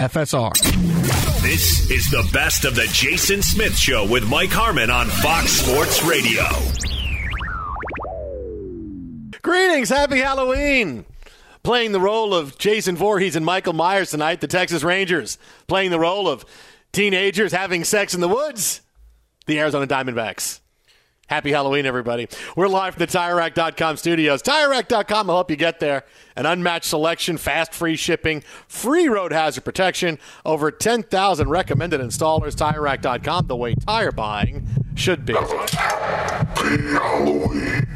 FSR. This is the best of the Jason Smith Show with Mike Harmon on Fox Sports Radio. Greetings, happy Halloween. Playing the role of Jason Voorhees and Michael Myers tonight, the Texas Rangers. Playing the role of teenagers having sex in the woods, the Arizona Diamondbacks. Happy Halloween, everybody. We're live from the TireRack.com studios. TireRack.com will help you get there. An unmatched selection, fast free shipping, free road hazard protection, over 10,000 recommended installers. TireRack.com, the way tire buying should be.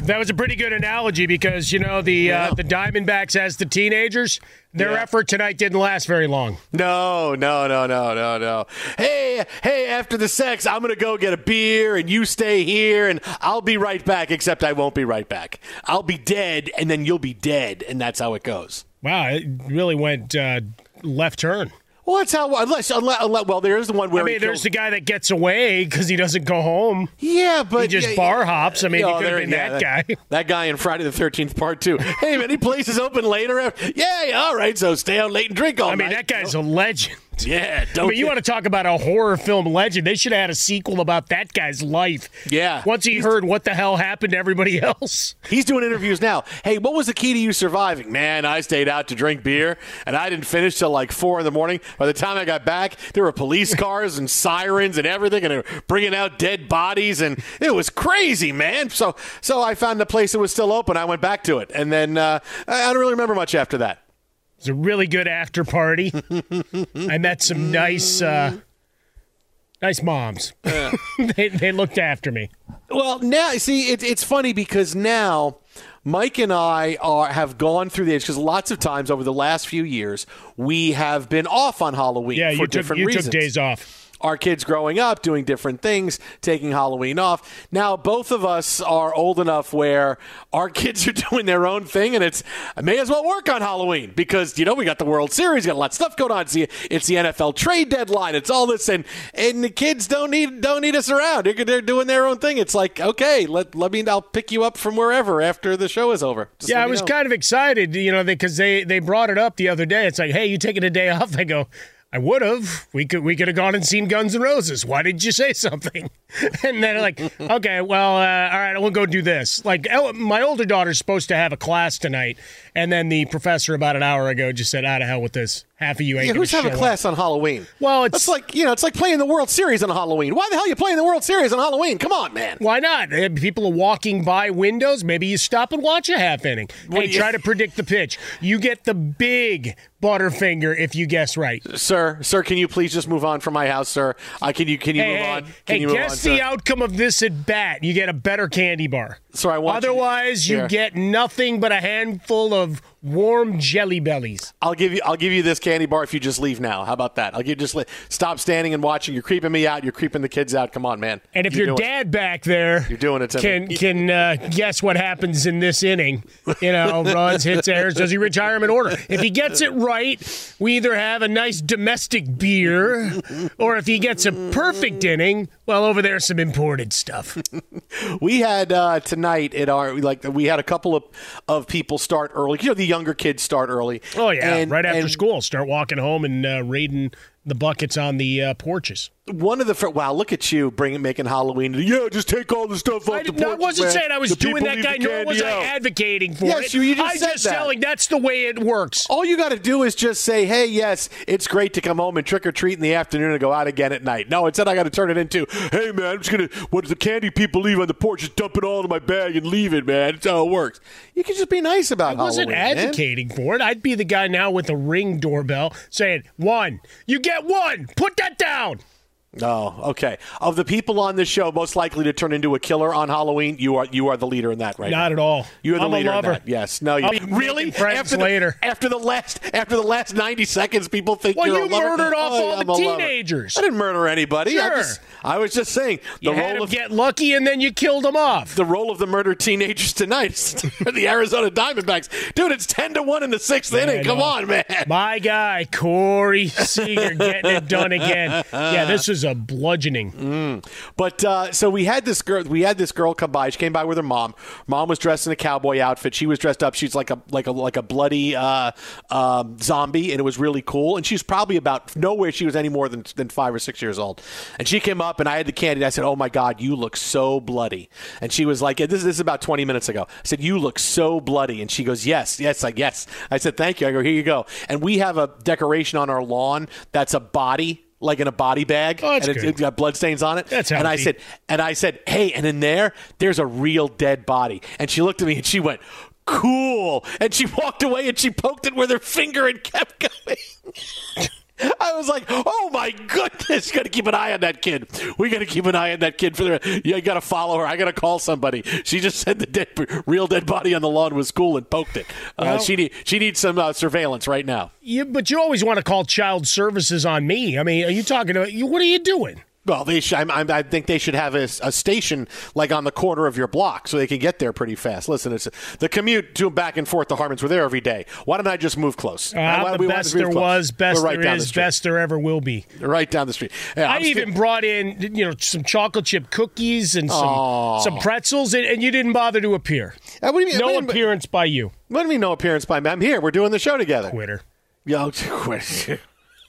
That was a pretty good analogy because you know the Yeah. uh, the Diamondbacks as the teenagers, their Yeah. effort tonight didn't last very long. No, no, no, no, no, no. Hey, hey, after the sex, I'm going to go get a beer and you stay here and I'll be right back, except I won't be right back. I'll be dead and then you'll be dead. And that's how it goes. Wow, it really went uh, left turn. Well, that's how, unless, unless, unless well, there is the one where I mean, there's kills- the guy that gets away because he doesn't go home. Yeah, but He just yeah, bar hops. I mean, Oh, he could there- have been yeah, that guy. That guy in Friday the Thirteenth Part Two. Hey, many places open later? After, yeah, yeah, all right. So stay out late and drink all I mean, night. that guy's a legend. Yeah, I don't. mean, you want to talk about a horror film legend? They should have had a sequel about that guy's life. Yeah. Once he heard what the hell happened to everybody else. He's doing interviews now. Hey, what was the key to you surviving? Man, I stayed out to drink beer, and I didn't finish till like four in the morning. By the time I got back, there were police cars and sirens and everything, and they were bringing out dead bodies, and it was crazy, man. So, so I found a place that was still open. I went back to it, and then uh, I I don't really remember much after that. It was a really good after party. I met some nice, uh, nice moms. they, they looked after me. Well, now see, it, it's funny because now Mike and I are have gone through the age because lots of times over the last few years we have been off on Halloween Yeah, for you took different you reasons. took days off. Our kids growing up doing different things, taking Halloween off. Now both of us are old enough where our kids are doing their own thing, and it's I may as well work on Halloween because you know we got the World Series, got a lot of stuff going on. It's the, it's the NFL trade deadline, it's all this, and and the kids don't need don't need us around. They're, they're doing their own thing. It's like okay, let let me I'll pick you up from wherever after the show is over. Just Yeah, I was know. kind of excited, you know, because they, they brought it up the other day. It's like, hey, you taking a day off? I go, I would have. We could we could have gone and seen Guns N' Roses. Why did you say something? And then like, okay, well, uh, all right, we'll go do this. Like, my older daughter's supposed to have a class tonight, and then the professor about an hour ago just said, "Out of hell with this. Half of you ain't Yeah, who's having class up. on Halloween? Well, it's- It's like you know, it's like playing the World Series on Halloween. Why the hell are you playing the World Series on Halloween? Come on, man. Why not? Uh, People are walking by windows. Maybe you stop and watch a half inning. Hey, you- try to predict the pitch. You get the big Butterfinger if you guess right. Sir, sir, can you please just move on from my house, sir? I can you can you Hey, move hey, on? Can hey you move guess on, the sir? outcome of this at bat. You get a better candy bar. So I want Otherwise, you, Here. get nothing but a handful of warm jelly bellies. I'll give you I'll give you this candy bar if you just leave now. How about that? I'll give you just stop standing and watching. You're creeping me out. You're creeping the kids out. Come on, man. And if You're your dad back there You're doing it to can me. can uh, guess what happens in this inning, you know, runs, hits, errors, does he retirement order? If he gets it right, we either have a nice domestic beer, or if he gets a perfect inning, well, over there's some imported stuff. we had uh, tonight at our like we had a couple of of people start early. You know, the younger kids start early. Oh yeah, And- right after and school, start walking home and uh, raiding the buckets on the uh, porches. One of the fir- wow, look at you bringing making Halloween. Yeah, just take all the stuff off I, the did, I wasn't man. saying I was The doing that guy, nor was candy I advocating for Yes, it. you- you just I'm said just that. telling that's the way it works. All you got to do is just say, "Hey, yes, it's great to come home and trick or treat in the afternoon and go out again at night." No, instead I got to turn it into, "Hey, man, I'm just gonna what the candy people leave on the porch, just dump it all in my bag and leave it, man." That's how it works. You can just be nice about I wasn't Halloween, man. advocating for it. I'd be the guy now with a ring doorbell saying, "One, you get one. Put that down." Oh, okay. Of the people on this show most likely to turn into a killer on Halloween, you are you are the leader in that right Not now. at all. You're the I'm a leader in lover. that. Yes. No, you really after the, later. after the last after the last 90 seconds people think Well, you're you a murdered off Oh, all the I'm a lover. teenagers. I didn't murder anybody. I, Sure. just, I was just saying the You role of get lucky, and then you killed them off. the role of the murdered teenagers tonight the Arizona Diamondbacks. Dude, it's 10 to 1 in the 6th inning. Come on, man. My guy, Corey Seager, getting it done again. Yeah, this is a bludgeoning. But uh, so we had this girl. We had this girl come by. She came by with her mom. Mom was dressed in a cowboy outfit. She was dressed up. She's like a like a like a bloody uh, um, zombie, and it was really cool. And she's probably about nowhere. She was any more than than five or six years old. And she came up, and I had the candy. And I said, "Oh my God, you look so bloody." And she was like, "This, this is about twenty minutes ago." I said, "You look so bloody." And she goes, "Yes, yes, like yes." I said, "Thank you." I go, "Here you go." And we have a decoration on our lawn that's a body. Like in a body bag, Oh, that's and it's, it's got blood stains on it. That's and I said, and I said, hey, and in there, there's a real dead body. And she looked at me and she went, cool. And she walked away and she poked it with her finger and kept going. I was like, "Oh my goodness! Got to keep an eye on that kid. We got to keep an eye on that kid for the. You got to follow her. I got to call somebody." She just said the dead, real dead body on the lawn was cool and poked it. Uh, she need, she needs some uh, surveillance right now. You, but you always want to call child services on me. I mean, are you talking about you? What are you doing? Well, they should, I'm, I'm, think they should have a, a station like on the corner of your block so they can get there pretty fast. Listen, it's the commute to back and forth to Harmon's. We're there every day. Why don't I just move close? Uh, I'm the best there was, best We're right there down the street. best there ever will be. Right down the street. Yeah, I I'm even still- brought in, you know, some chocolate chip cookies and some some pretzels, and, and you didn't bother to appear. Uh, what do you mean? No what, do you mean- appearance by you, what do you mean no appearance by me? I'm here. We're doing the show together. quitter. Yo, quit.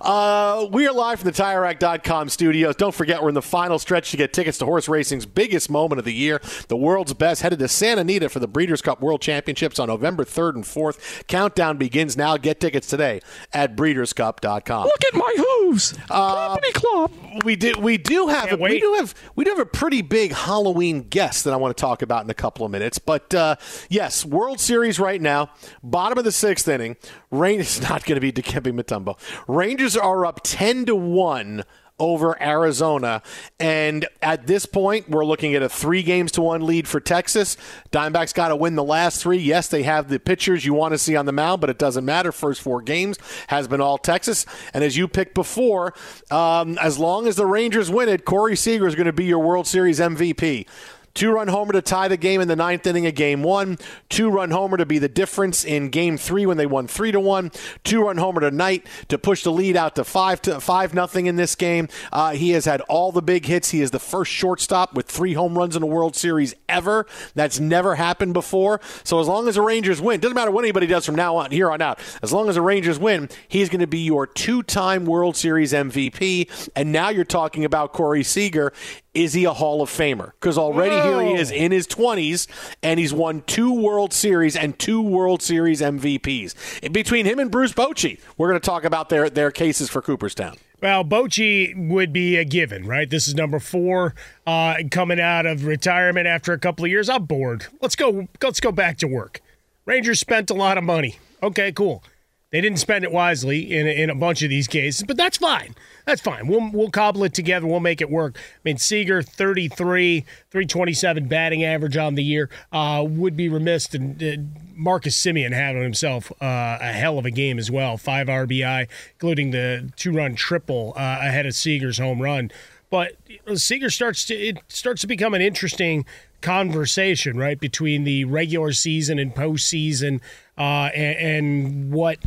uh, we are live from the TireRack.com studios. Don't forget, we're in the final stretch to get tickets to horse racing's biggest moment of the year, the world's best. Headed to Santa Anita for the Breeders' Cup World Championships on November 3rd and 4th. Countdown begins now. Get tickets today at BreedersCup.com. Look at my hooves. Clappity clop. We do. We do have. A, we do have. We do have a pretty big Halloween guest that I want to talk about in a couple of minutes. But uh, yes, World Series right now, bottom of the sixth inning. Rain is not going to be Dikembe Mutombo. Rangers are up ten to one over Arizona, and at this point, we're looking at a three games to one lead for Texas. Diamondbacks got to win the last three. Yes, they have the pitchers you want to see on the mound, but it doesn't matter. First four games has been all Texas, and as you picked before, um, as long as the Rangers win it, Corey Seager is going to be your World Series MVP. Two run homer to tie the game in the ninth inning of game one. Two run homer to be the difference in game three when they won three to one. Two run homer tonight to push the lead out to five to five nothing in this game. Uh, he has had all the big hits. He is the first shortstop with three home runs in a World Series ever. That's never happened before. So as long as the Rangers win, doesn't matter what anybody does from now on here on out. As long as the Rangers win, he's going to be your two-time World Series MVP. And now you're talking about Corey Seager. Is he a Hall of Famer? Because already here here he is in his 20s, and he's won two World Series and two World Series MVPs. Between him and Bruce Bochy, we're going to talk about their, their cases for Cooperstown. Well, Bochy would be a given, right? This is number four, uh, coming out of retirement after a couple of years. I'm bored. Let's go. Let's go back to work. Rangers spent a lot of money. Okay, cool. They didn't spend it wisely in in a bunch of these cases, but that's fine. That's fine. We'll we'll cobble it together. We'll make it work. I mean, Seager, 33, 327 batting average on the year. Uh, would be remiss and uh, Marcus Semien having himself uh, a hell of a game as well. Five RBI, including the two run triple uh, ahead of Seager's home run. But Seager starts to it starts to become an interesting conversation, right, between the regular season and postseason, uh, and, and what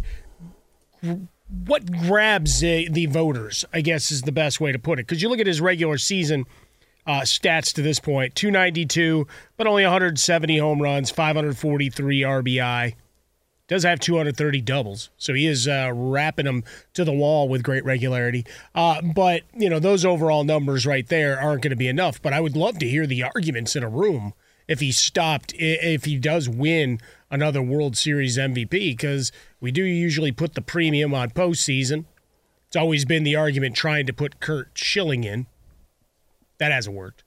what grabs the, the voters, I guess is the best way to put it. Because you look at his regular season uh, stats to this point 292, but only 170 home runs, 543 RBI. Does have 230 doubles, so he is uh, wrapping them to the wall with great regularity. Uh, but you know those overall numbers right there aren't going to be enough. But I would love to hear the arguments in a room if he stopped, if he does win another World Series MVP, because we do usually put the premium on postseason. It's always been the argument trying to put Curt Schilling in. That hasn't worked.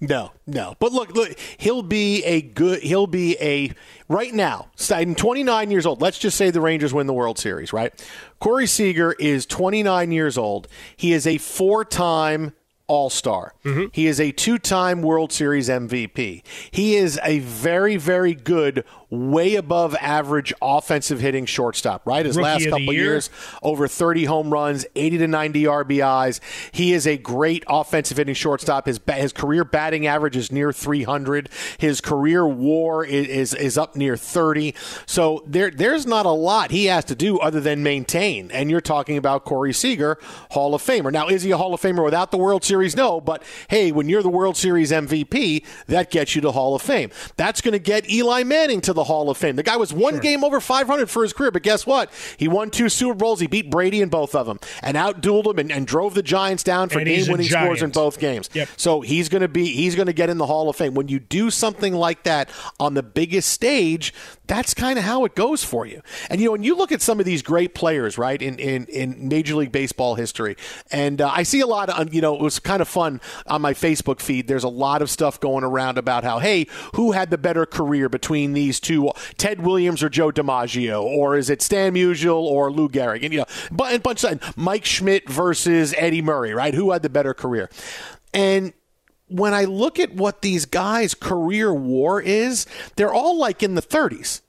No, no. But look, look, he'll be a good. He'll be a right now. 29 years old. Let's just say the Rangers win the World Series, right? Corey Seager is 29 years old. He is a four-time all Star. Mm-hmm. He is a two time World Series MVP. He is a very, very good, way above average offensive hitting shortstop, right? His Rookie last couple year. years, over 30 home runs, 80 to 90 RBIs. He is a great offensive hitting shortstop. His, his career batting average is near 300. His career war is, is, is up near 30. So there, there's not a lot he has to do other than maintain. And you're talking about Corey Seager, Hall of Famer. Now, is he a Hall of Famer without the World Series? No, but hey, when you're the World Series MVP, that gets you to Hall of Fame. That's going to get Eli Manning to the Hall of Fame. The guy was one sure. game over 500 for his career, but guess what? He won two Super Bowls. He beat Brady in both of them and outdueled him and, and drove the Giants down for game-winning scores in both games. Yep. So he's going to be he's going to get in the Hall of Fame. When you do something like that on the biggest stage, that's kind of how it goes for you. And you know, when you look at some of these great players, right, in in, in Major League Baseball history, and uh, I see a lot of you know, it was kind of fun on my Facebook feed. There's a lot of stuff going around about how hey, who had the better career between these two, Ted Williams or Joe DiMaggio, or is it Stan Musial or Lou Gehrig? And you know, but a bunch of Mike Schmidt versus Eddie Murray, right? Who had the better career? And when I look at what these guys' career war is, they're all like in the 30s.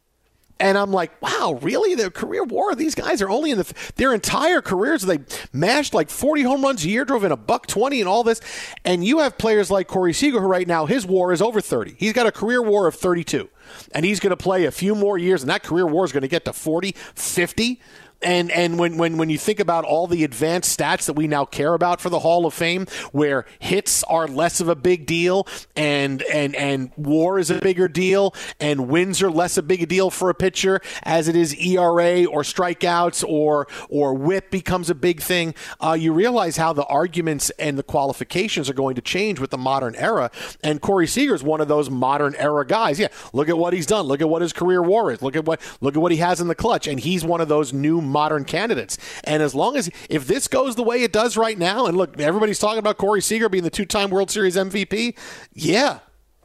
And I'm like, wow, really? The career war? These guys are only in the their entire careers. They mashed like 40 home runs a year, drove in a buck 20, and all this. And you have players like Corey Seager, who right now his war is over 30. He's got a career war of 32, and he's going to play a few more years, and that career war is going to get to 40, 50. And and when, when when you think about all the advanced stats that we now care about for the Hall of Fame, where hits are less of a big deal, and and and WAR is a bigger deal, and wins are less a big a deal for a pitcher as it is ERA or strikeouts or or WHIP becomes a big thing. Uh, you realize how the arguments and the qualifications are going to change with the modern era. And Corey Seager is one of those modern era guys. Yeah, look at what he's done. Look at what his career WAR is. Look at what look at what he has in the clutch, and he's one of those new modern candidates. And as long as if this goes the way it does right now, and look, everybody's talking about Corey Seager being the two-time World Series MVP. Yeah,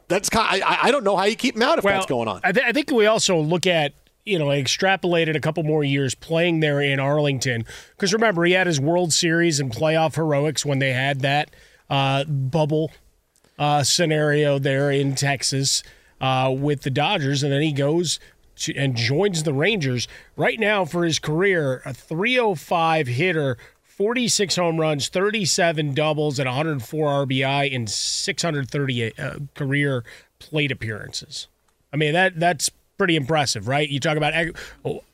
that's kind. Of, I, I don't know how you keep him out if well, that's going on. I, th- I think we also look at you know, extrapolated a couple more years playing there in Arlington. Because remember, he had his World Series and playoff heroics when they had that uh, bubble uh, scenario there in Texas uh, with the Dodgers, and then he goes to, and joins the Rangers. Right now, for his career, a 305 hitter. 46 home runs, 37 doubles, and 104 RBI in 630 uh, career plate appearances. I mean that that's pretty impressive, right? You talk about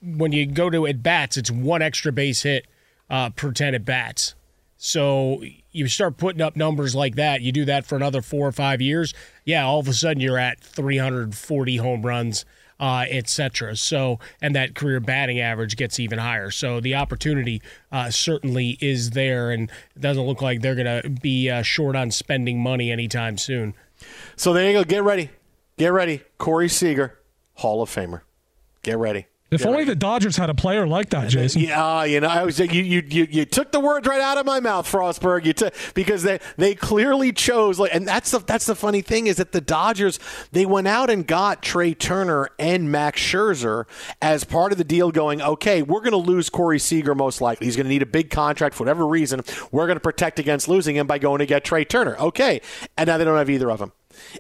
when you go to at bats, it's one extra base hit uh, per ten at bats. So you start putting up numbers like that. You do that for another four or five years. Yeah, all of a sudden you're at 340 home runs, uh, etc. So and that career batting average gets even higher. So the opportunity uh, certainly is there, and it doesn't look like they're going to be uh, short on spending money anytime soon. So there you go. Get ready. Get ready. Corey Seager, Hall of Famer. Get ready. If Get only the Dodgers had a player like that, Jason. Yeah, uh, you know, I was you, you you you took the words right out of my mouth, Frostberg. You took because they they clearly chose like, and that's the that's the funny thing is that the Dodgers they went out and got Trea Turner and Max Scherzer as part of the deal. Going, okay, we're going to lose Corey Seager most likely. He's going to need a big contract for whatever reason. We're going to protect against losing him by going to get Trea Turner. Okay, and now they don't have either of them.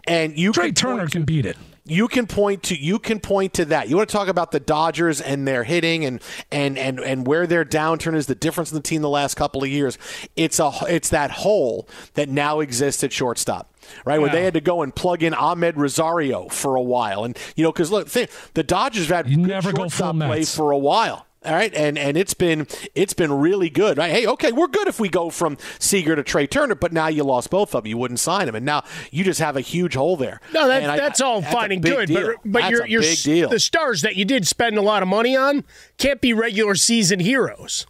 And you Trea Turner can beat it. You can point to you can point to that. You want to talk about the Dodgers and their hitting and and and and where their downturn is the difference in the team the last couple of years. It's a it's that hole that now exists at shortstop. Right, where they had to go and plug in Amed Rosario for a while, and you know, because look, think, the Dodgers have had You good never go shortstop play for a while. All right, and and it's been it's been really good. Right? Hey, okay, we're good if we go from Seager to Trea Turner, but now you lost both of them. You wouldn't sign them, and now you just have a huge hole there. No, that, I- that's all that's fine and good, deal. but but That's your a your big deal. the stars that you did spend a lot of money on can't be regular season heroes.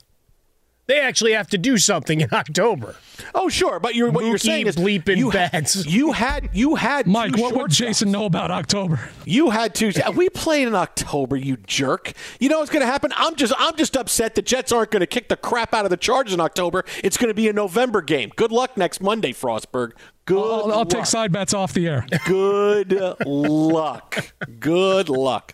They actually have to do something in October. Oh, sure, but you're, what you're saying is bleeping you, Bats. you had you had Mike, two what would shortstops. Jason know about October? You had two. We played in October, you jerk. You know what's going to happen? I'm just I'm just upset the Jets aren't going to kick the crap out of the Chargers in October. It's going to be a November game. Good luck next Monday, Frostberg. Good. I'll, I'll luck. take side bets off the air. Good luck. Good luck.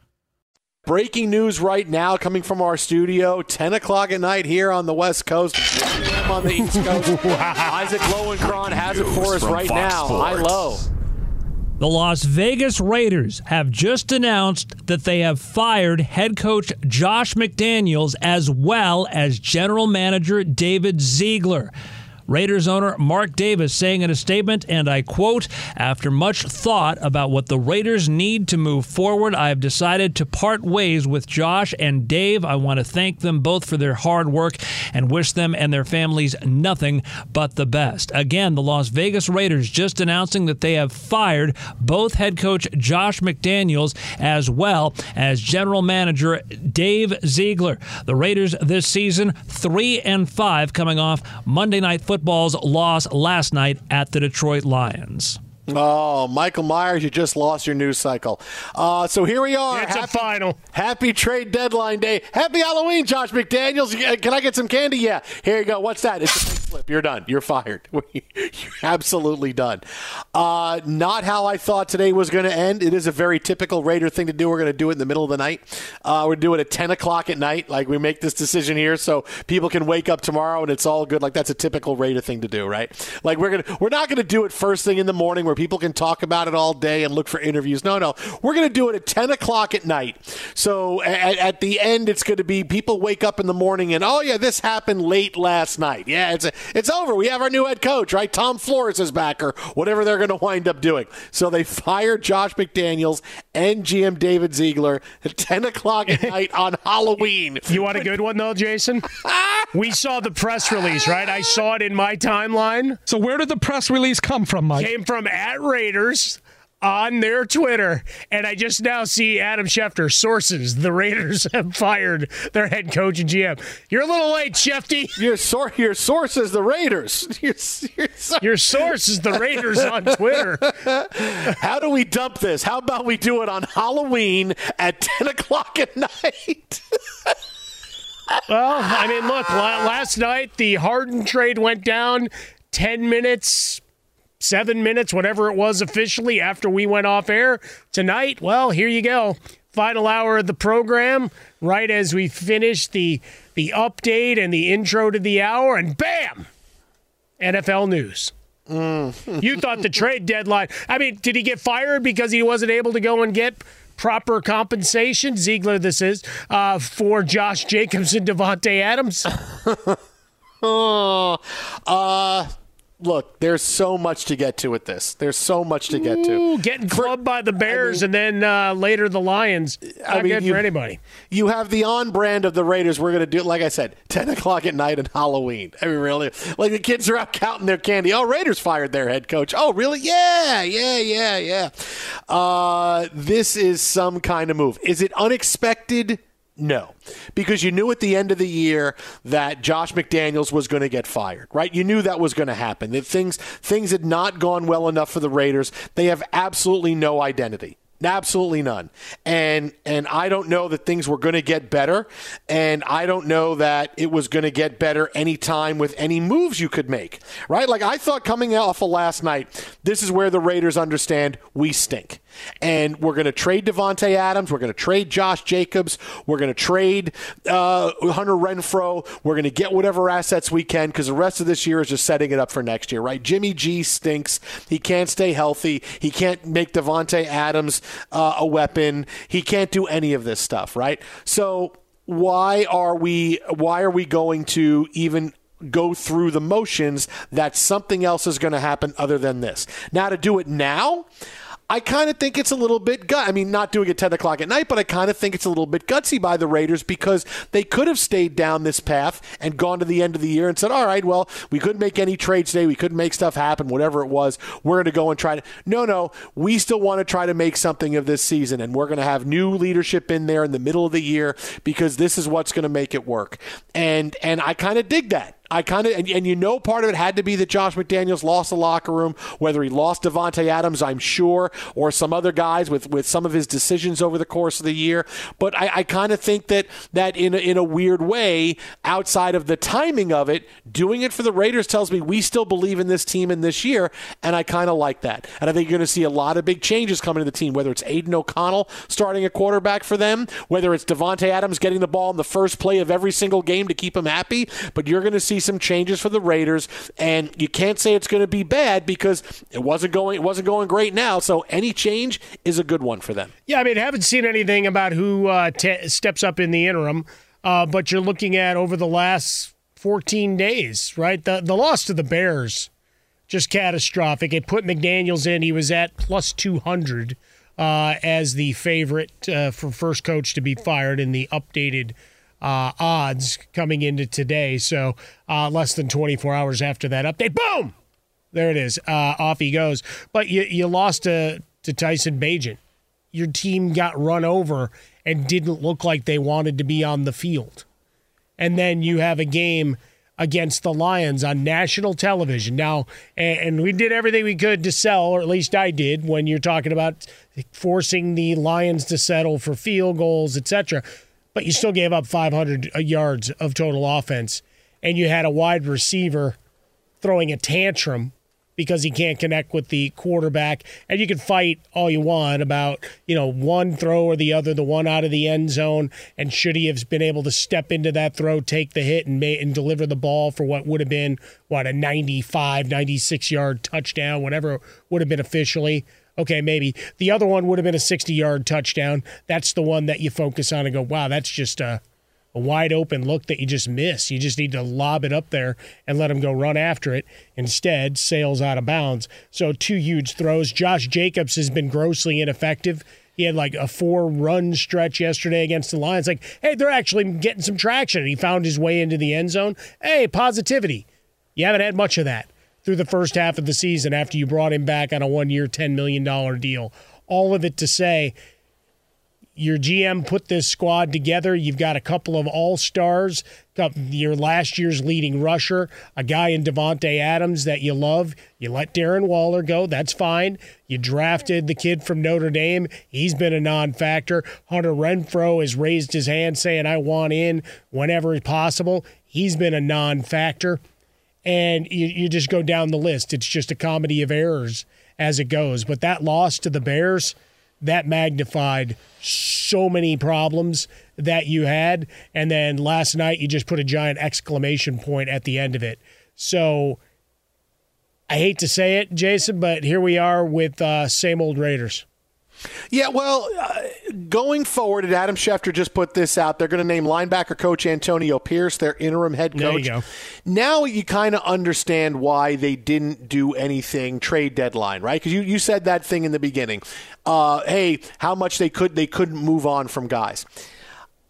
Breaking news right now coming from our studio, 10 o'clock at night here on the West Coast, on the East Coast. Isaac Lowenkron has it for us right Fox now. High low. The Las Vegas Raiders have just announced that they have fired head coach Josh McDaniels as well as general manager David Ziegler. Raiders owner Mark Davis saying in a statement, and I quote, After much thought about what the Raiders need to move forward, I have decided to part ways with Josh and Dave. I want to thank them both for their hard work and wish them and their families nothing but the best. Again, the Las Vegas Raiders just announcing that they have fired both head coach Josh McDaniels as well as general manager Dave Ziegler. The Raiders this season 3 and 5 coming off Monday Night Football's loss last night at the Detroit Lions. Oh, Michael Myers, you just lost your news cycle. Uh, so here we are. It's a final. Happy trade deadline day. Happy Halloween, Josh McDaniels. Can I get some candy? Yeah. Here you go. What's that? It's a big slip. You're done. You're fired. You're absolutely done. Uh, not how I thought today was going to end. It is a very typical Raider thing to do. We're going to do it in the middle of the night. Uh, we're doing it at 10 o'clock at night. Like we make this decision here so people can wake up tomorrow and it's all good. Like that's a typical Raider thing to do, right? Like we're gonna we're not going to do it first thing in the morning where people can talk about it all day and look for interviews. No, no, we're going to do it at 10 o'clock at night. So at, at the end, it's going to be people wake up in the morning and oh yeah, this happened late last night. Yeah, it's a, it's over. We have our new head coach, right? Tom Flores is back or whatever they're going to wind up doing. So they fired Josh McDaniels and GM David Ziegler at 10 o'clock at night on Halloween. You want a good one though, Jason? we saw the press release, right? I saw it in my timeline. So where did the press release come from, Mike? Came from at Raiders on their Twitter, and I just now see Adam Schefter sources. The Raiders have fired their head coach and GM. You're a little late, Shefty. Your sor- your source is the Raiders. Your, your, your source is the Raiders on Twitter. How do we dump this? How about we do it on Halloween at ten o'clock at night? well, I mean, look, last night the Harden trade went down. 10 minutes seven minutes, whatever it was officially after we went off air. Tonight, well, here you go. Final hour of the program, right as we finish the the update and the intro to the hour, and bam, NFL news. Mm. you thought the trade deadline. I mean, did he get fired because he wasn't able to go and get proper compensation? Ziegler, this is uh, for Josh Jacobs and Davante Adams. oh, uh, look, there's so much to get to with this. There's so much to get to. getting clubbed by the Bears I mean, and then uh, later the Lions. Not I mean, good you, for anybody. You have the on brand of the Raiders. We're going to do, like I said, 10 o'clock at night on Halloween. I mean, really, like the kids are out counting their candy. Oh, Raiders fired their head coach. Oh, really? Yeah, yeah, yeah, yeah. Uh, this is some kind of move. Is it unexpected? No, because you knew at the end of the year that Josh McDaniels was going to get fired, right? You knew that was going to happen. That things things had not gone well enough for the Raiders. They have absolutely no identity. Absolutely none. And and I don't know that things were going to get better and I don't know that it was going to get better anytime with any moves you could make. Right? Like I thought coming off of last night, this is where the Raiders understand we stink. And we're going to trade Davante Adams. We're going to trade Josh Jacobs. We're going to trade uh, Hunter Renfrow. We're going to get whatever assets we can because the rest of this year is just setting it up for next year, right? Jimmy G stinks. He can't stay healthy. He can't make Davante Adams uh, a weapon. He can't do any of this stuff, right? So why are we why are we going to even go through the motions that something else is going to happen other than this? Now to do it now, I kind of think it's a little bit gut. I mean, not doing it 10 o'clock at night, but I kind of think it's a little bit gutsy by the Raiders because they could have stayed down this path and gone to the end of the year and said, all right, well, we couldn't make any trades today. We couldn't make stuff happen, whatever it was. We're going to go and try to. No, no, we still want to try to make something of this season, and we're going to have new leadership in there in the middle of the year because this is what's going to make it work. And and I kind of dig that. I kind of, and, and, you know, part of it had to be that Josh McDaniels lost the locker room, whether he lost Davante Adams, I'm sure, or some other guys with, with some of his decisions over the course of the year. But I, I kind of think that that in a, in a weird way, outside of the timing of it, doing it for the Raiders tells me we still believe in this team in this year, and I kind of like that. And I think you're going to see a lot of big changes coming to the team, whether it's Aidan O'Connell starting a quarterback for them, whether it's Davante Adams getting the ball in the first play of every single game to keep him happy. But you're going to see some changes for the Raiders, and you can't say it's going to be bad because it wasn't going it wasn't going great now. So any change is a good one for them. Yeah, I mean, haven't seen anything about who uh, t- steps up in the interim, uh, but you're looking at over the last 14 days, right? The the loss to the Bears, just catastrophic. It put McDaniels in. He was at plus 200. Uh, as the favorite uh, for first coach to be fired in the updated uh, odds coming into today. So uh, less than 24 hours after that update, boom, there it is. Uh, off he goes. But you, you lost to, to Tyson Bagent. Your team got run over and didn't look like they wanted to be on the field. And then you have a game against the Lions on national television. Now, and we did everything we could to sell, or at least I did, when you're talking about forcing the Lions to settle for field goals, etc. But you still gave up 500 yards of total offense, and you had a wide receiver throwing a tantrum because he can't connect with the quarterback. And you can fight all you want about, you know, one throw or the other, the one out of the end zone. And should he have been able to step into that throw, take the hit, and, may, and deliver the ball for what would have been, what, a 95, 96 yard touchdown, whatever would have been officially. Okay, maybe. The other one would have been a 60 yard touchdown. That's the one that you focus on and go, wow, that's just a a wide open look that you just miss. You just need to lob it up there and let him go run after it. Instead, sails out of bounds. So two huge throws. Josh Jacobs has been grossly ineffective. He had like a four run stretch yesterday against the Lions. Like, hey, they're actually getting some traction. He found his way into the end zone. Hey, positivity. You haven't had much of that through the first half of the season after you brought him back on a one year, $10 million deal. All of it to say, your GM put this squad together. You've got a couple of all stars, your last year's leading rusher, a guy in Davante Adams that you love. You let Darren Waller go. That's fine. You drafted the kid from Notre Dame. He's been a non factor. Hunter Renfrow has raised his hand saying, I want in whenever possible. He's been a non factor. And you, you just go down the list. It's just a comedy of errors as it goes. But that loss to the Bears, that magnified so many problems that you had. And then last night, you just put a giant exclamation point at the end of it. So I hate to say it, Jason, but here we are with uh, same old Raiders. Yeah, well, uh, going forward, and Adam Schefter just put this out. They're going to name linebacker coach Antonio Pierce their interim head coach. You now you kind of understand why they didn't do anything trade deadline, right? Because you, you said that thing in the beginning. Uh, hey, how much they could they couldn't move on from guys.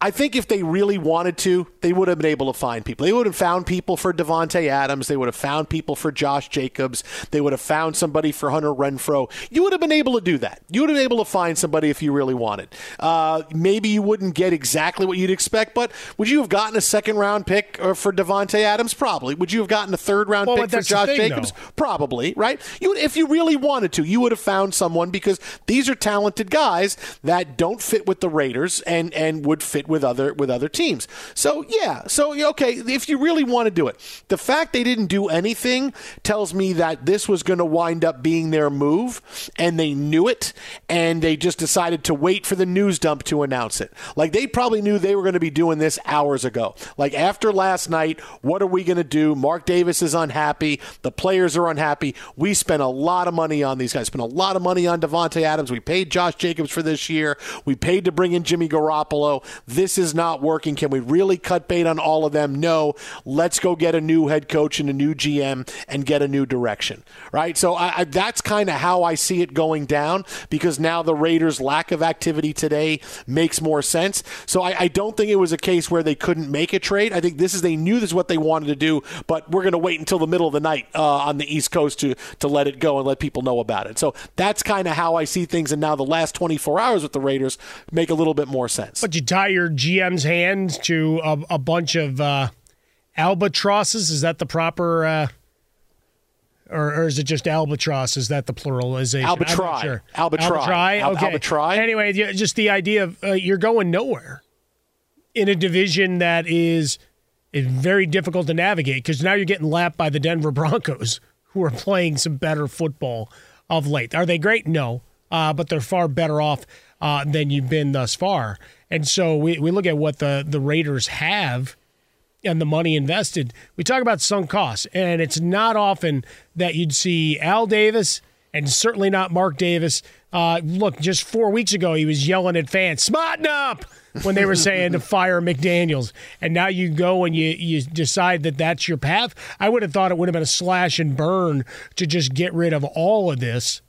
I think if they really wanted to, they would have been able to find people. They would have found people for Davante Adams. They would have found people for Josh Jacobs. They would have found somebody for Hunter Renfrow. You would have been able to do that. You would have been able to find somebody if you really wanted. Uh, maybe you wouldn't get exactly what you'd expect, but would you have gotten a second round pick uh, for Davante Adams? Probably. Would you have gotten a third round well, pick for Josh thing, Jacobs? Though. Probably. Right. You, if you really wanted to, you would have found someone because these are talented guys that don't fit with the Raiders and and would fit with other with other teams. So, yeah, so, okay, if you really want to do it, the fact they didn't do anything tells me that this was going to wind up being their move, and they knew it, and they just decided to wait for the news dump to announce it. Like, they probably knew they were going to be doing this hours ago. Like, after last night, what are we going to do? Mark Davis is unhappy. The players are unhappy. We spent a lot of money on these guys, spent a lot of money on Davante Adams. We paid Josh Jacobs for this year. We paid to bring in Jimmy Garoppolo. This is not working working. Can we really cut bait on all of them? No. Let's go get a new head coach and a new GM and get a new direction, right? So I, I, that's kind of how I see it going down because now the Raiders' lack of activity today makes more sense. So I, I don't think it was a case where they couldn't make a trade. I think this is they knew this is what they wanted to do, but we're going to wait until the middle of the night uh, on the East Coast to to let it go and let people know about it. So that's kind of how I see things. And now the last 24 hours with the Raiders make a little bit more sense. But you tie your GM's hand to a, a bunch of uh, albatrosses. Is that the proper? Uh, or, or, is it just albatross? Is that the pluralization? Albatri. Sure. Albatri. Okay. Albatri. Anyway, just the idea of uh, you're going nowhere in a division that is, is very difficult to navigate because now you're getting lapped by the Denver Broncos, who are playing some better football of late. Are they great? No, uh, but they're far better off uh, than you've been thus far. And so we, we look at what the, the Raiders have and the money invested. We talk about sunk costs, and it's not often that you'd see Al Davis and certainly not Mark Davis. Uh, look, just four weeks ago, he was yelling at fans, smarten up, when they were saying to fire McDaniels. And now you go and you, you decide that that's your path. I would have thought it would have been a slash and burn to just get rid of all of this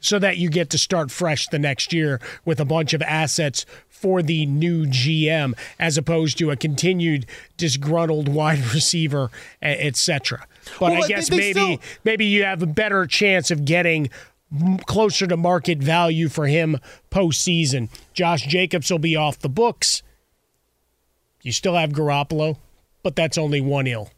so that you get to start fresh the next year with a bunch of assets for the new GM as opposed to a continued disgruntled wide receiver, etc. But well, I guess maybe still... maybe you have a better chance of getting closer to market value for him postseason. Josh Jacobs will be off the books. You still have Garoppolo, but that's only one ill.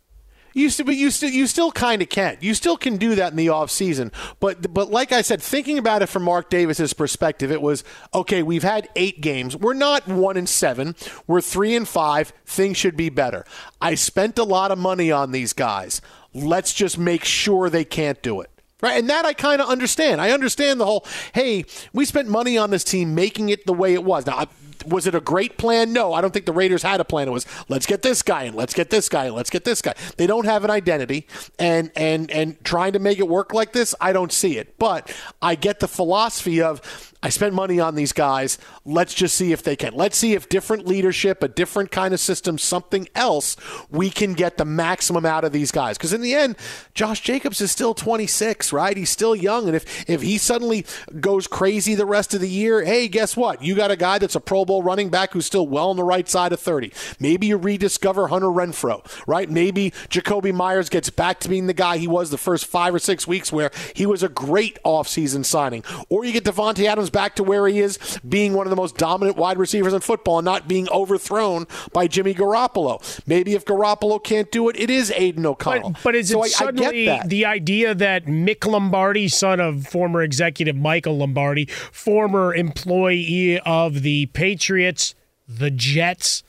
You still, but you still, you still kind of can. You still can do that in the off season. But, but like I said, thinking about it from Mark Davis's perspective, it was okay. We've had eight games. We're not one and seven. We're three and five. Things should be better. I spent a lot of money on these guys. Let's just make sure they can't do it. Right. And that I kind of understand. I understand the whole, hey, we spent money on this team making it the way it was. Now, was it a great plan? No, I don't think the Raiders had a plan. It was let's get this guy and let's get this guy and let's get this guy. They don't have an identity, and and and trying to make it work like this, I don't see it. But I get the philosophy of I spent money on these guys. Let's just see if they can. Let's see if different leadership, a different kind of system, something else, we can get the maximum out of these guys. Because in the end, Josh Jacobs is still 26, right? He's still young, and if if he suddenly goes crazy the rest of the year, hey, guess what? You got a guy that's a Pro Bowl running back who's still well on the right side of 30. Maybe you rediscover Hunter Renfrow, right? Maybe Jakobi Meyers gets back to being the guy he was the first five or six weeks, where he was a great offseason signing, or you get Davante Adams back to where he is, being one of the most dominant wide receivers in football and not being overthrown by Jimmy Garoppolo. Maybe if Garoppolo can't do it, it is Aidan O'Connell. But, but is so it I, suddenly I the idea that Mick Lombardi, son of former executive Michael Lombardi, former employee of the Patriots, the Jets,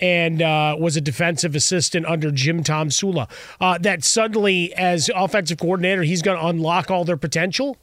and uh, was a defensive assistant under Jim Tomsula, uh, that suddenly, as offensive coordinator, he's going to unlock all their potential?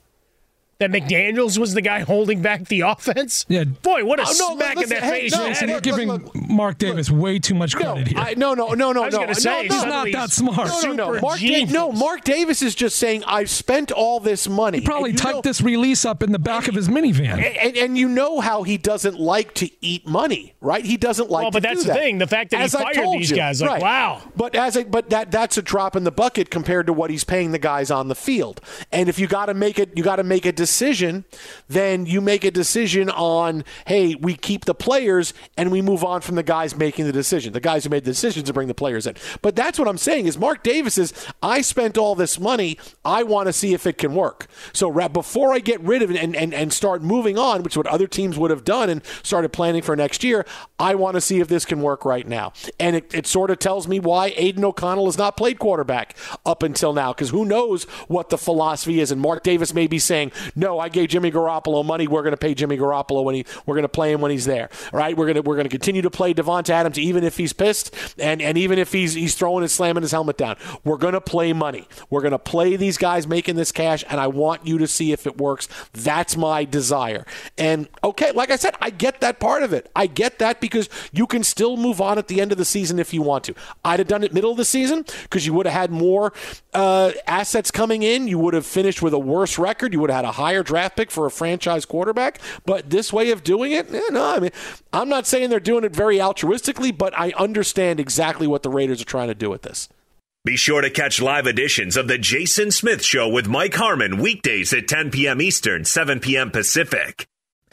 That McDaniels was the guy holding back the offense? Yeah. Boy, what a Oh, no, smack listen, in the hey, face. no, that you're look, giving look, Mark Davis way too much No, credit here. I, no, no, no, no, I was no. gonna no, say, no, he's He's not that smart. No, no, no. Mark, Da- no, Mark Davis is just saying I've spent all this money. He probably typed know- this release up in the back of his minivan. And, and you know how he doesn't like to eat money, right? He doesn't like. Well, but that's the that. thing, the fact that he As I fired these you, guys, like, right. wow. But as a, but that that's a drop in the bucket compared to what he's paying the guys on the field. And if you got to make it, you got to make a decision. Decision, then you make a decision on, hey, we keep the players and we move on from the guys making the decision. The guys who made the decision to bring the players in. But that's what I'm saying is Mark Davis is. I spent all this money. I want to see if it can work. So before I get rid of it and, and, and start moving on, which is what other teams would have done and started planning for next year, I want to see if this can work right now. And it, it sort of tells me why Aidan O'Connell has not played quarterback up until now, because who knows what the philosophy is. And Mark Davis may be saying, no, I gave Jimmy Garoppolo money. We're going to pay Jimmy Garoppolo when he, we're going to play him when he's there. All right. We're going to, we're going to continue to play Davante Adams, even if he's pissed and, and even if he's, he's throwing and slamming his helmet down. We're going to play money. We're going to play these guys making this cash, and I want you to see if it works. That's my desire. And okay, like I said, I get that part of it. I get that because you can still move on at the end of the season if you want to. I'd have done it middle of the season because you would have had more uh, assets coming in. You would have finished with a worse record. You would have had a higher draft pick for a franchise quarterback. But this way of doing it, eh, no, I mean, I'm not saying they're doing it very altruistically, but I understand exactly what the Raiders are trying to do with this. Be sure to catch live editions of The Jason Smith Show with Mike Harmon weekdays at 10 p.m. Eastern, 7 p.m. Pacific.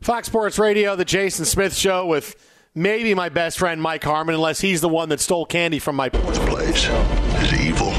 Fox Sports Radio, the Jason Smith Show with maybe my best friend Mike Harmon, unless he's the one that stole candy from my porch. place is evil.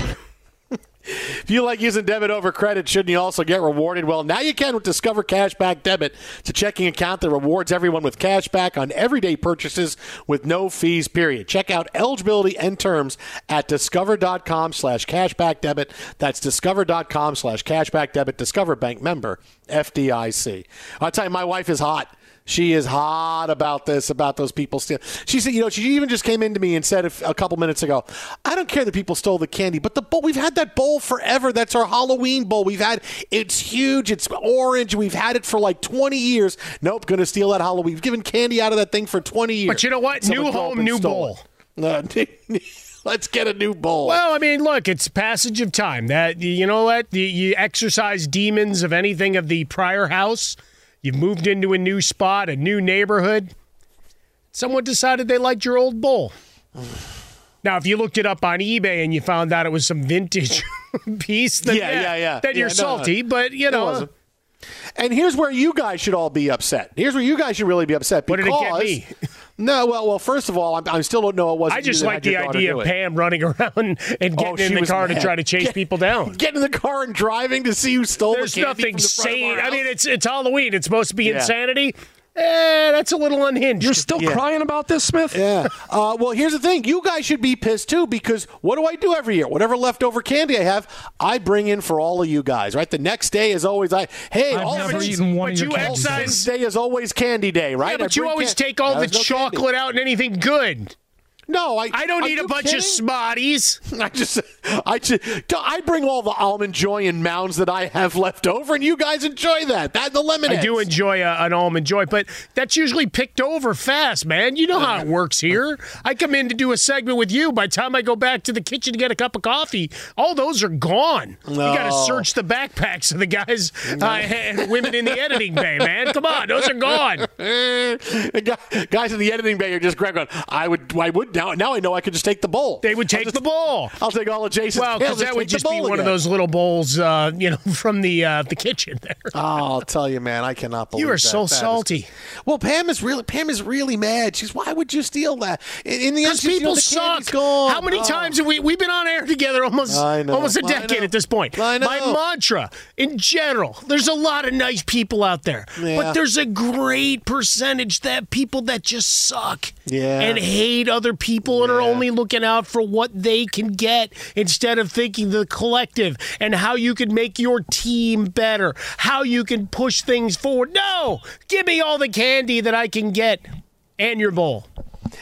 If you like using debit over credit, shouldn't you also get rewarded? Well, now you can with Discover Cashback Debit. It's a checking account that rewards everyone with cash back on everyday purchases with no fees, period. Check out eligibility and terms at discover.com slash cashback debit. That's discover.com slash cashback debit. Discover Bank member, FDIC. I'll tell you, my wife is hot. She is hot about this, about those people steal. She said, you know, she even just came into me and said a couple minutes ago, I don't care that people stole the candy, but the bowl, we've had that bowl forever. That's our Halloween bowl. We've had, it's huge. It's orange. We've had it for like 20 years. Nope, going to steal that Halloween. We've given candy out of that thing for 20 years. But you know what? Someone new home, new bowl. Uh, Let's get a new bowl. Well, I mean, look, it's passage of time. That you know what? You, you exercise demons of anything of the prior house. You've moved into a new spot, a new neighborhood. Someone decided they liked your old bowl. Now, if you looked it up on eBay and you found out it was some vintage piece, then Yeah, yeah, yeah. then Yeah, you're no, salty. But you know. And here's where you guys should all be upset. Here's where you guys should really be upset. What Because, did it get me? No, well, well. First of all, I'm, I still don't know it wasn't. I just like the idea of. Pam running around and oh, getting Oh, in the was car to try to chase Get- people down. Get in the car and driving to see who stole There's the candy nothing from the front of sane. I mean, it's it's Halloween. It's supposed to be Yeah. insanity. Eh, that's a little unhinged. You're still crying about this, Smith? Yeah. Uh, well, here's the thing. You guys should be pissed too because what do I do every year? Whatever leftover candy I have, I bring in for all of you guys. Right. The next day is always I. Hey, I've all never of eaten one but of your you candy excise- bars. Day is always candy day, right? Yeah, but I you always can- take all No, the there's no candy. chocolate out and anything good. No, I. I don't need a bunch kidding? of smarties. I just, I just, I bring all the almond joy and mounds that I have left over, and you guys enjoy that. That the lemonade. I do enjoy a, an almond joy, but that's usually picked over fast, man. You know how it works here. I come in to do a segment with you. By the time I go back to the kitchen to get a cup of coffee, all those are gone. You got to search the backpacks of the guys uh, and women in the editing bay, man. Come on, those are gone. Guys in the editing bay are just grabbing. I would, I would now. Now I know I could just take the bowl. They would take the bowl. I'll take all of Jason's. Well, because that would just be one of those little bowls, uh, you know, from the uh, the kitchen there. Oh, I'll tell you, man, I cannot believe You are that. so That is- salty. well, Pam is really Pam is really mad. She's why would you steal that? In, in the end, she's, you know, people the suck. Gone. How many Oh. times have we we've been on air together almost almost a decade at this point? My mantra in general, there's a lot of nice people out there, Yeah. but there's a great percentage that people that just suck Yeah. and hate other people and are only looking out for what they can get instead of thinking the collective and how you can make your team better, how you can push things forward. No, give me all the candy that I can get and your bowl.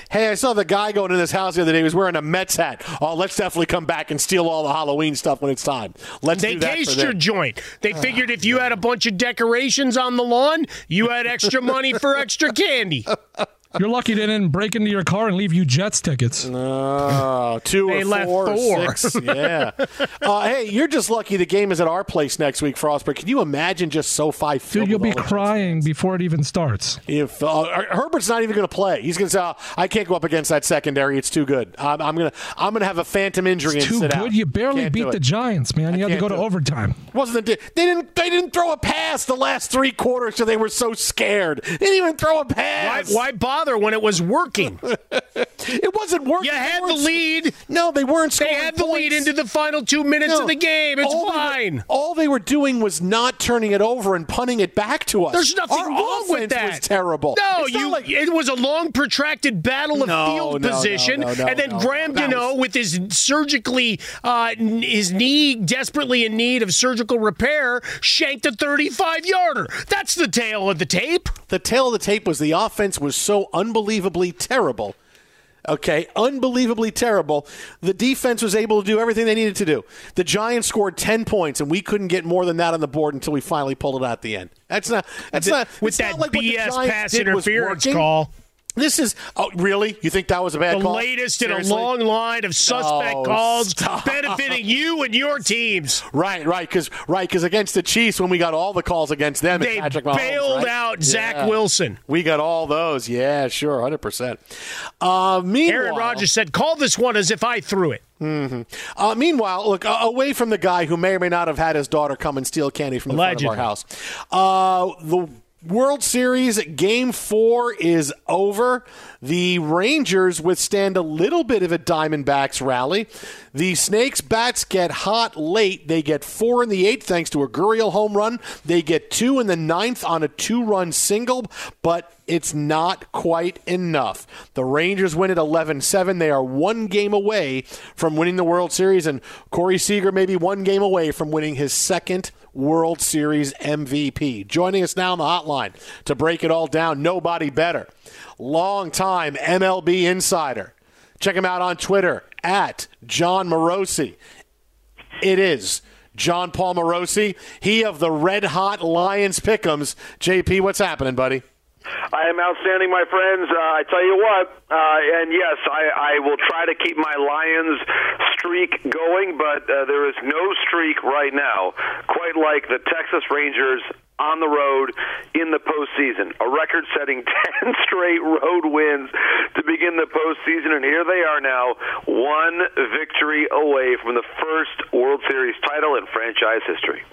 Hey, I saw the guy going in this house the other day. He was wearing a Mets hat. Oh, let's definitely come back and steal all the Halloween stuff when it's time. Let's They do that for cased your joint. They ah, figured if you had a bunch of decorations on the lawn, you had extra money for extra candy. You're lucky they didn't break into your car and leave you Jets tickets. Oh, two They or left four, or four. six. Yeah. uh, hey, you're just lucky the game is at our place next week, Frostburg. Can you imagine just SoFi filled Dude, you'll with be all the- crying before it even starts. If uh, Herbert's not even going to play, he's going to say, oh, "I can't go up against that secondary. It's too good. I'm, I'm going to I'm going to have a phantom injury It's and too sit good. out." You barely Can't beat the. Giants, man. You had to go to it. overtime. Wasn't the, they didn't they didn't throw a pass the last three quarters because they were so scared. They didn't even throw a Why, pass. why bother when it was working? It wasn't working. You had the lead. No, they weren't. They had the lead into the final two minutes No. of the game. It's All they were- fine. all they were doing was not turning it over and punting it back to us. There's nothing Our wrong with that. Was terrible. No, you. like- it was a long, protracted battle of No, field no, position, and then Graham Gano, was- with his surgically, uh, n- his knee desperately in need of surgical repair, shanked a 35 yarder. That's the tail of the tape. the tail of the tape was the offense was so unbelievably terrible. Okay, unbelievably terrible. The defense was able to do everything they needed to do. The Giants scored ten points, and we couldn't get more than that on the board until we finally pulled it out at the end. That's not. That's not with that not like the BS Giants pass interference call. This is oh really? You think that was a bad The call? latest in a long line of suspect calls stop. benefiting you and your teams. Right, right, because right, because against the Chiefs, when we got all the calls against them, They Patrick Mahomes, bailed right? out Zach Yeah. Wilson. We got all those. Yeah, sure, hundred percent. Uh, meanwhile, Aaron Rodgers said, "Call this one as if I threw it." Uh, meanwhile, look uh, away from the guy who may or may not have had his daughter come and steal candy from the front of our house. Uh, the World Series Game Four is over. The Rangers withstand a little bit of a Diamondbacks rally. The Snakes bats get hot late. They get four in the eighth thanks to a Gurriel home run. They get two in the ninth on a two-run single, but it's not quite enough. The Rangers win at 11 7. They are one game away from winning the World Series, and Corey Seager may be one game away from winning his second World Series MVP. Joining us now on the hotline to break it all down, nobody better. Longtime MLB insider. Check him out on Twitter at Jon Morosi. It is Jon Paul Morosi, he of the red hot Lions Pickums. JP, what's happening, buddy? I am outstanding, my friends. Uh, I tell you what, uh, and yes, I, I will try to keep my Lions streak going, but uh, there is no streak right now quite like the Texas Rangers on the road in the postseason. A record setting 10 straight road wins to begin the postseason, and here they are now, one victory away from the first World Series title in franchise history.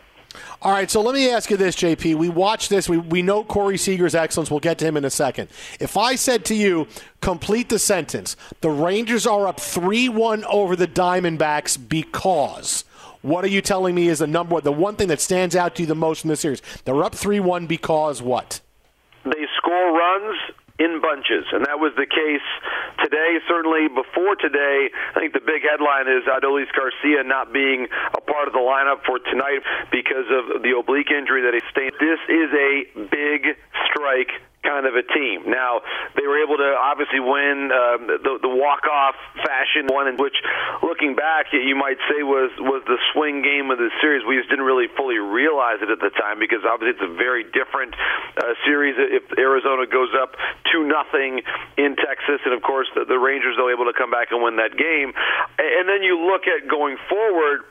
All right, so let me ask you this, JP. We watched this. We, we know Corey Seager's excellence. We'll get to him in a second. If I said to you, complete the sentence, the Rangers are up 3 1 over the Diamondbacks because. What are you telling me is the number the one thing that stands out to you the most in this series? They're up 3 1 because what? They score runs in bunches, and that was the case today. Certainly before today, I think the big headline is Adolis Garcia not being a part of the lineup for tonight because of the oblique injury that he sustained. This is a big strike kind of a team. Now they were able to obviously win um, the, the walk-off fashion one, in which, looking back, you might say was was the swing game of the series. We just didn't really fully realize it at the time because obviously it's a very different uh, series. If Arizona goes up two nothing in Texas, and of course the, the Rangers are able to come back and win that game, and then you look at going forward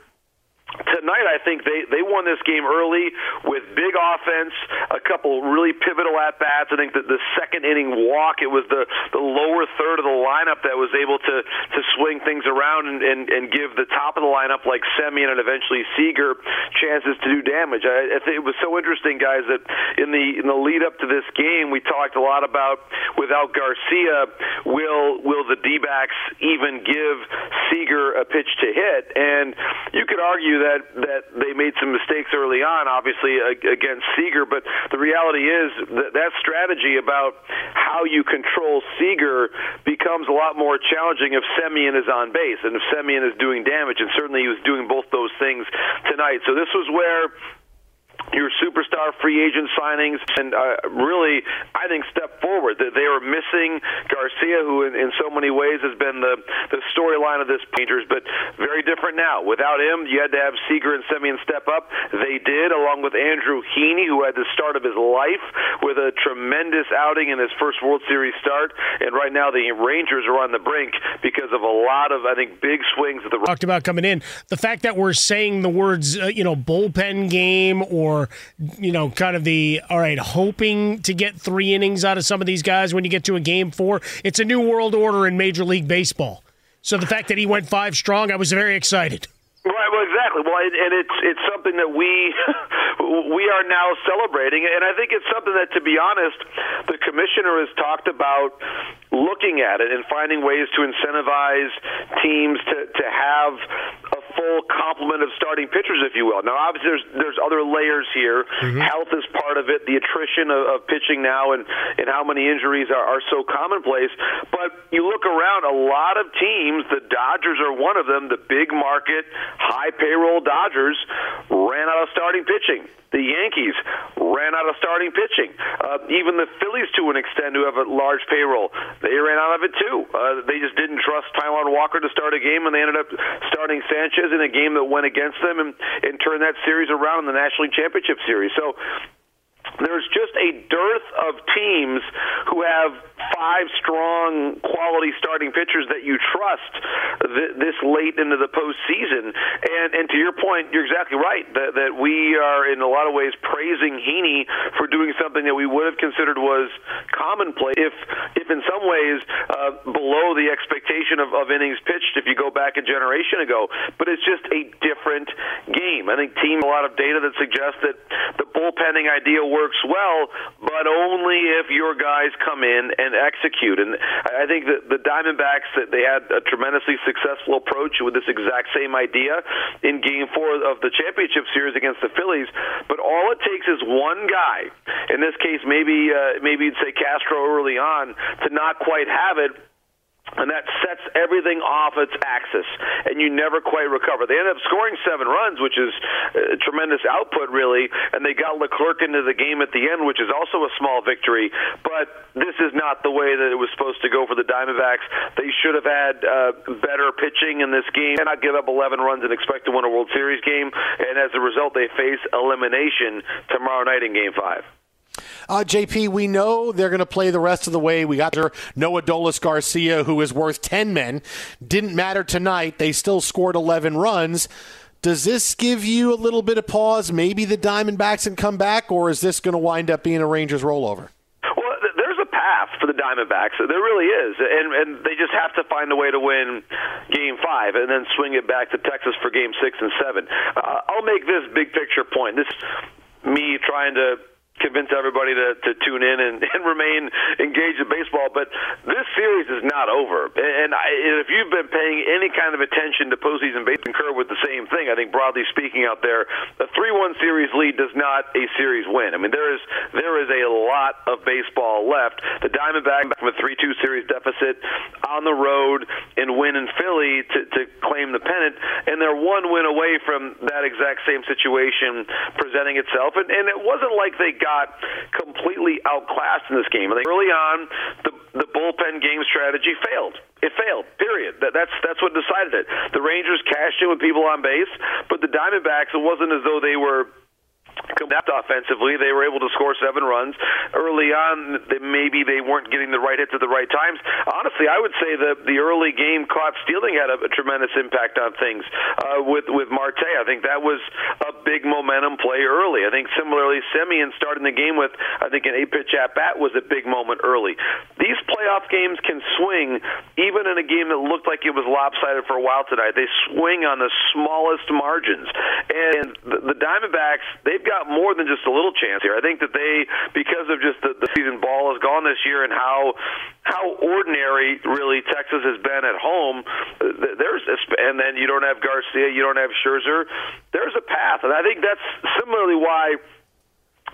tonight I think they they won this game early with big offense, a couple really pivotal at bats. I think that the second inning walk, it was the the lower third of the lineup that was able to to swing things around and and, and give the top of the lineup like Semien and eventually Seager chances to do damage. I, I think it was so interesting, guys, that in the in the lead up to this game, we talked a lot about without Garcia, will will the D-backs even give Seager a pitch to hit? And you could argue that that they made some mistakes early on, obviously against Seager. But the reality is that that strategy about how you control Seager becomes a lot more challenging if Semien is on base and if Semien is doing damage. And certainly he was doing both those things tonight. So this was where your superstar free agent signings. And uh, really I think step forward. That they are missing Garcia who in, in so many ways has been the the storyline of this Rangers but very different now. Without him you had to have Seager and Semien step up. They did along with Andrew Heaney who had the start of his life with a tremendous outing in his first World Series start. And right now the Rangers are on the brink because of a lot of I think big swings at the talked about coming in. The fact that we're saying the words uh, you know bullpen game or you know, kind of the all right, hoping to get three innings out of some of these guys when you get to a game four. It's a new world order in Major League Baseball. So the fact that he went five strong, I was very excited. Right. Well, exactly. Well, and it's it's something that we we are now celebrating, and I think it's something that, to be honest, the commissioner has talked about looking at it and finding ways to incentivize teams to to have full complement of starting pitchers, if you will. Now, obviously, there's there's other layers here. Mm-hmm. Health is part of it. The attrition of, of pitching now, and and how many injuries are, are so commonplace. But you look around, a lot of teams. The Dodgers are one of them. The big market, high payroll Dodgers ran out of starting pitching. The Yankees ran out of starting pitching. Uh, even the Phillies, to an extent, who have a large payroll, they ran out of it too. Uh, they just didn't trust Taijuan Walker to start a game, and they ended up starting Sanchez in a game that went against them and, and turned that series around in the National League Championship Series. So there's just a dearth of teams who have five strong quality starting pitchers that you trust th- this late into the postseason. And and to your point, you're exactly right that that we are in a lot of ways praising Heaney for doing something that we would have considered was commonplace, if if in some ways uh, below the expectation of, of innings pitched if you go back a generation ago. But it's just a different game. I think team a lot of data that suggests that the bullpenning idea works well, but only if your guys come in and execute. And I think that the Diamondbacks that they had a tremendously successful approach with this exact same idea in Game Four of the championship series against the Phillies. But all it takes is one guy. In this case, maybe uh, maybe you'd say Castro early on to not quite have it and that sets everything off its axis, and you never quite recover. They ended up scoring seven runs, which is a tremendous output, really, and they got Leclerc into the game at the end, which is also a small victory. But this is not the way that it was supposed to go for the Diamondbacks. They should have had uh, better pitching in this game, and not give up 11 runs and expect to win a World Series game. And as a result, they face elimination tomorrow night in Game Five. Uh, JP, we know they're going to play the rest of the way. We got their no Adolis Garcia, who is worth 10 men. Didn't matter tonight. They still scored 11 runs. Does this give you a little bit of pause? Maybe the Diamondbacks can come back, or is this going to wind up being a Rangers rollover? Well, there's a path for the Diamondbacks. There really is, and and they just have to find a way to win Game Five and then swing it back to Texas for Game Six and Seven. Uh, I'll make this big picture point. This me trying to convince everybody to, to tune in and, and remain engaged in baseball. But this series is not over. And I, if you've been paying any kind of attention to postseason baseball, concur with the same thing. I think broadly speaking, out there, a three-one series lead does not a series win. I mean, there is there is a lot of baseball left. The Diamondbacks from a three-two series deficit on the road and win in Philly to, to claim the pennant, and they're one win away from that exact same situation presenting itself. And, and it wasn't like they got completely outclassed in this game. I think early on, the the bullpen game strategy failed. It failed. Period. That, that's that's what decided it. The Rangers cashed in with people on base, but the Diamondbacks. It wasn't as though they were Compact offensively, they were able to score seven runs early on. They, maybe they weren't getting the right hits at the right times. Honestly, I would say that the early game caught stealing had a, a tremendous impact on things uh, with with Marte. I think that was a big momentum play early. I think similarly, Semien starting the game with I think an eight pitch at bat was a big moment early. These playoff games can swing even in a game that looked like it was lopsided for a while tonight. They swing on the smallest margins, and the, the Diamondbacks they've got more than just a little chance here. I think that they, because of just the, the season ball has gone this year and how how ordinary really Texas has been at home. There's and then you don't have Garcia, you don't have Scherzer. There's a path, and I think that's similarly why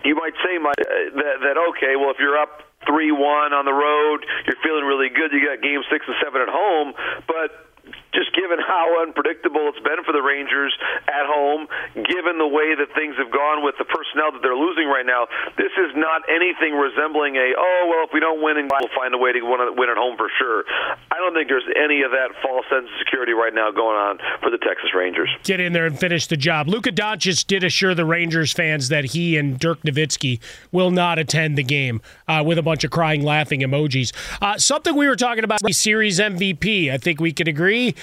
you might say my, uh, that, that okay, well if you're up three one on the road, you're feeling really good. You got game six and seven at home, but just given how unpredictable it's been for the Rangers at home, given the way that things have gone with the personnel that they're losing right now, this is not anything resembling a oh well if we don't win we'll find a way to win at home for sure. I don't think there's any of that false sense of security right now going on for the Texas Rangers. Get in there and finish the job. Luka Doncic did assure the Rangers fans that he and Dirk Nowitzki will not attend the game uh, with a bunch of crying, laughing emojis. Uh, something we were talking about series MVP. I think we could agree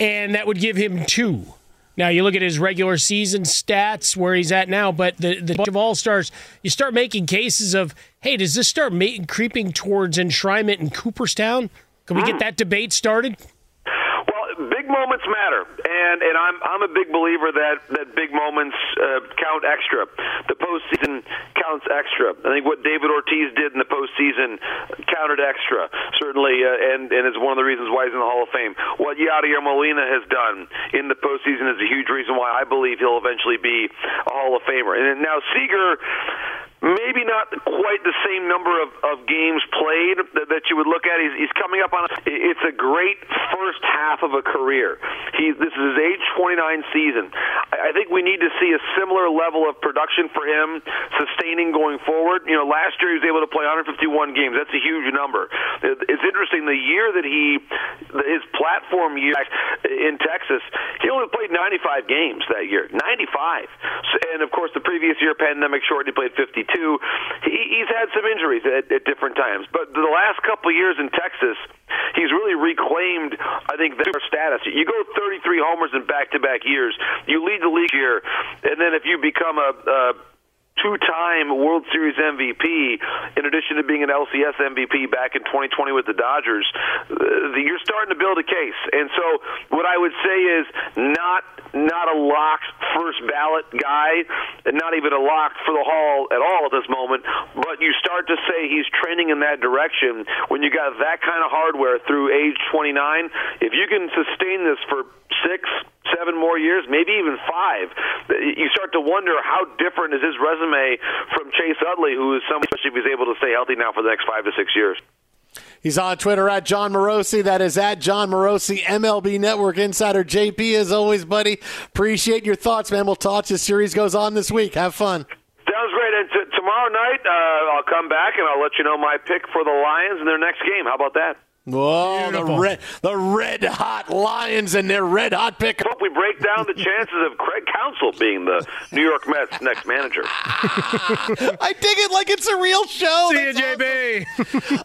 and that would give him two. Now you look at his regular season stats where he's at now, but the the bunch of all stars, you start making cases of, hey, does this start creeping towards enshrinement in Cooperstown? Can we get hmm. that debate started? Well, big moments matter, and and I'm I'm a big believer that that big moments uh, count extra. The postseason counts extra. I think what David Ortiz did in the postseason counted extra, certainly, uh, and and is one of the reasons why he's in the Hall of Fame. What Yadier Molina has done in the postseason is a huge reason why I believe he'll eventually be a Hall of Famer. And now Seager maybe not quite the same number of, of games played that, that you would look at. He's, he's coming up on. A, it's a great first half of a career. He this is his age 29 season. I, think we need to see a similar level of production for him, sustaining going forward. You know, last year he was able to play 151 games. That's a huge number. It's interesting. The year that he his platform year in Texas, he only played 95 games that year. 95, and of course the previous year pandemic shortened. He played 52 too. He, he's had some injuries at, at different times, but the last couple of years in Texas, he's really reclaimed, I think, their status. You go 33 homers in back-to-back years, you lead the league here, and then if you become a, a two-time World Series MVP, in addition to being an LCS MVP back in 2020 with the Dodgers, uh, you're starting to build a case. And so, what I would say is not not a locked first ballot guy, and not even a lock for the Hall at all at this moment. But you start to say he's trending in that direction when you got that kind of hardware through age 29. If you can sustain this for six, seven more years, maybe even five, you start to wonder how different is his resume from Chase Utley, who is someone, especially if he's able to stay healthy now for the next five to six years. He's on Twitter at Jon Morosi. That is at Jon Morosi, MLB Network Insider. JP, as always, buddy. Appreciate your thoughts, man. We'll talk as series goes on this week. Have fun. Sounds great. And t- tomorrow night, uh, I'll come back and I'll let you know my pick for the Lions in their next game. How about that? Whoa, the red, the red hot Lions and their red hot pick. Hope we break down the chances of Craig Counsell being the New York Mets next manager. I dig it like it's a real show. See you, JB.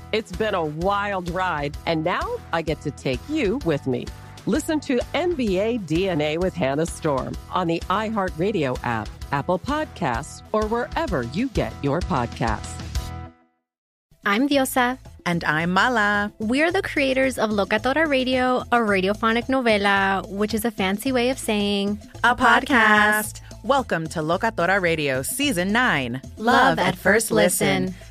It's been a wild ride, and now I get to take you with me. Listen to NBA DNA with Hannah Storm on the iHeartRadio app, Apple Podcasts, or wherever you get your podcasts. I'm Diosa. And I'm Mala. We're the creators of Locatora Radio, a radiophonic novela, which is a fancy way of saying a, podcast. Welcome to Locatora Radio Season 9 Love, Love at First listen. listen.